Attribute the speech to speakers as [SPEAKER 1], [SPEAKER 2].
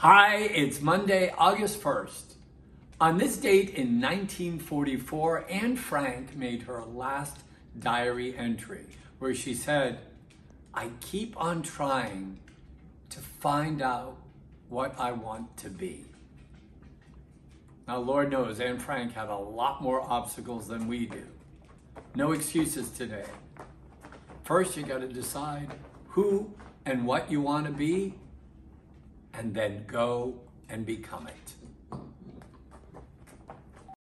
[SPEAKER 1] Hi, it's Monday, August 1st. On this date in 1944, Anne Frank made her last diary entry where she said, I keep on trying to find out what I want to be. Now, Lord knows Anne Frank had a lot more obstacles than we do. No excuses today. First, you got to decide who and what you want to be, and then go and become it.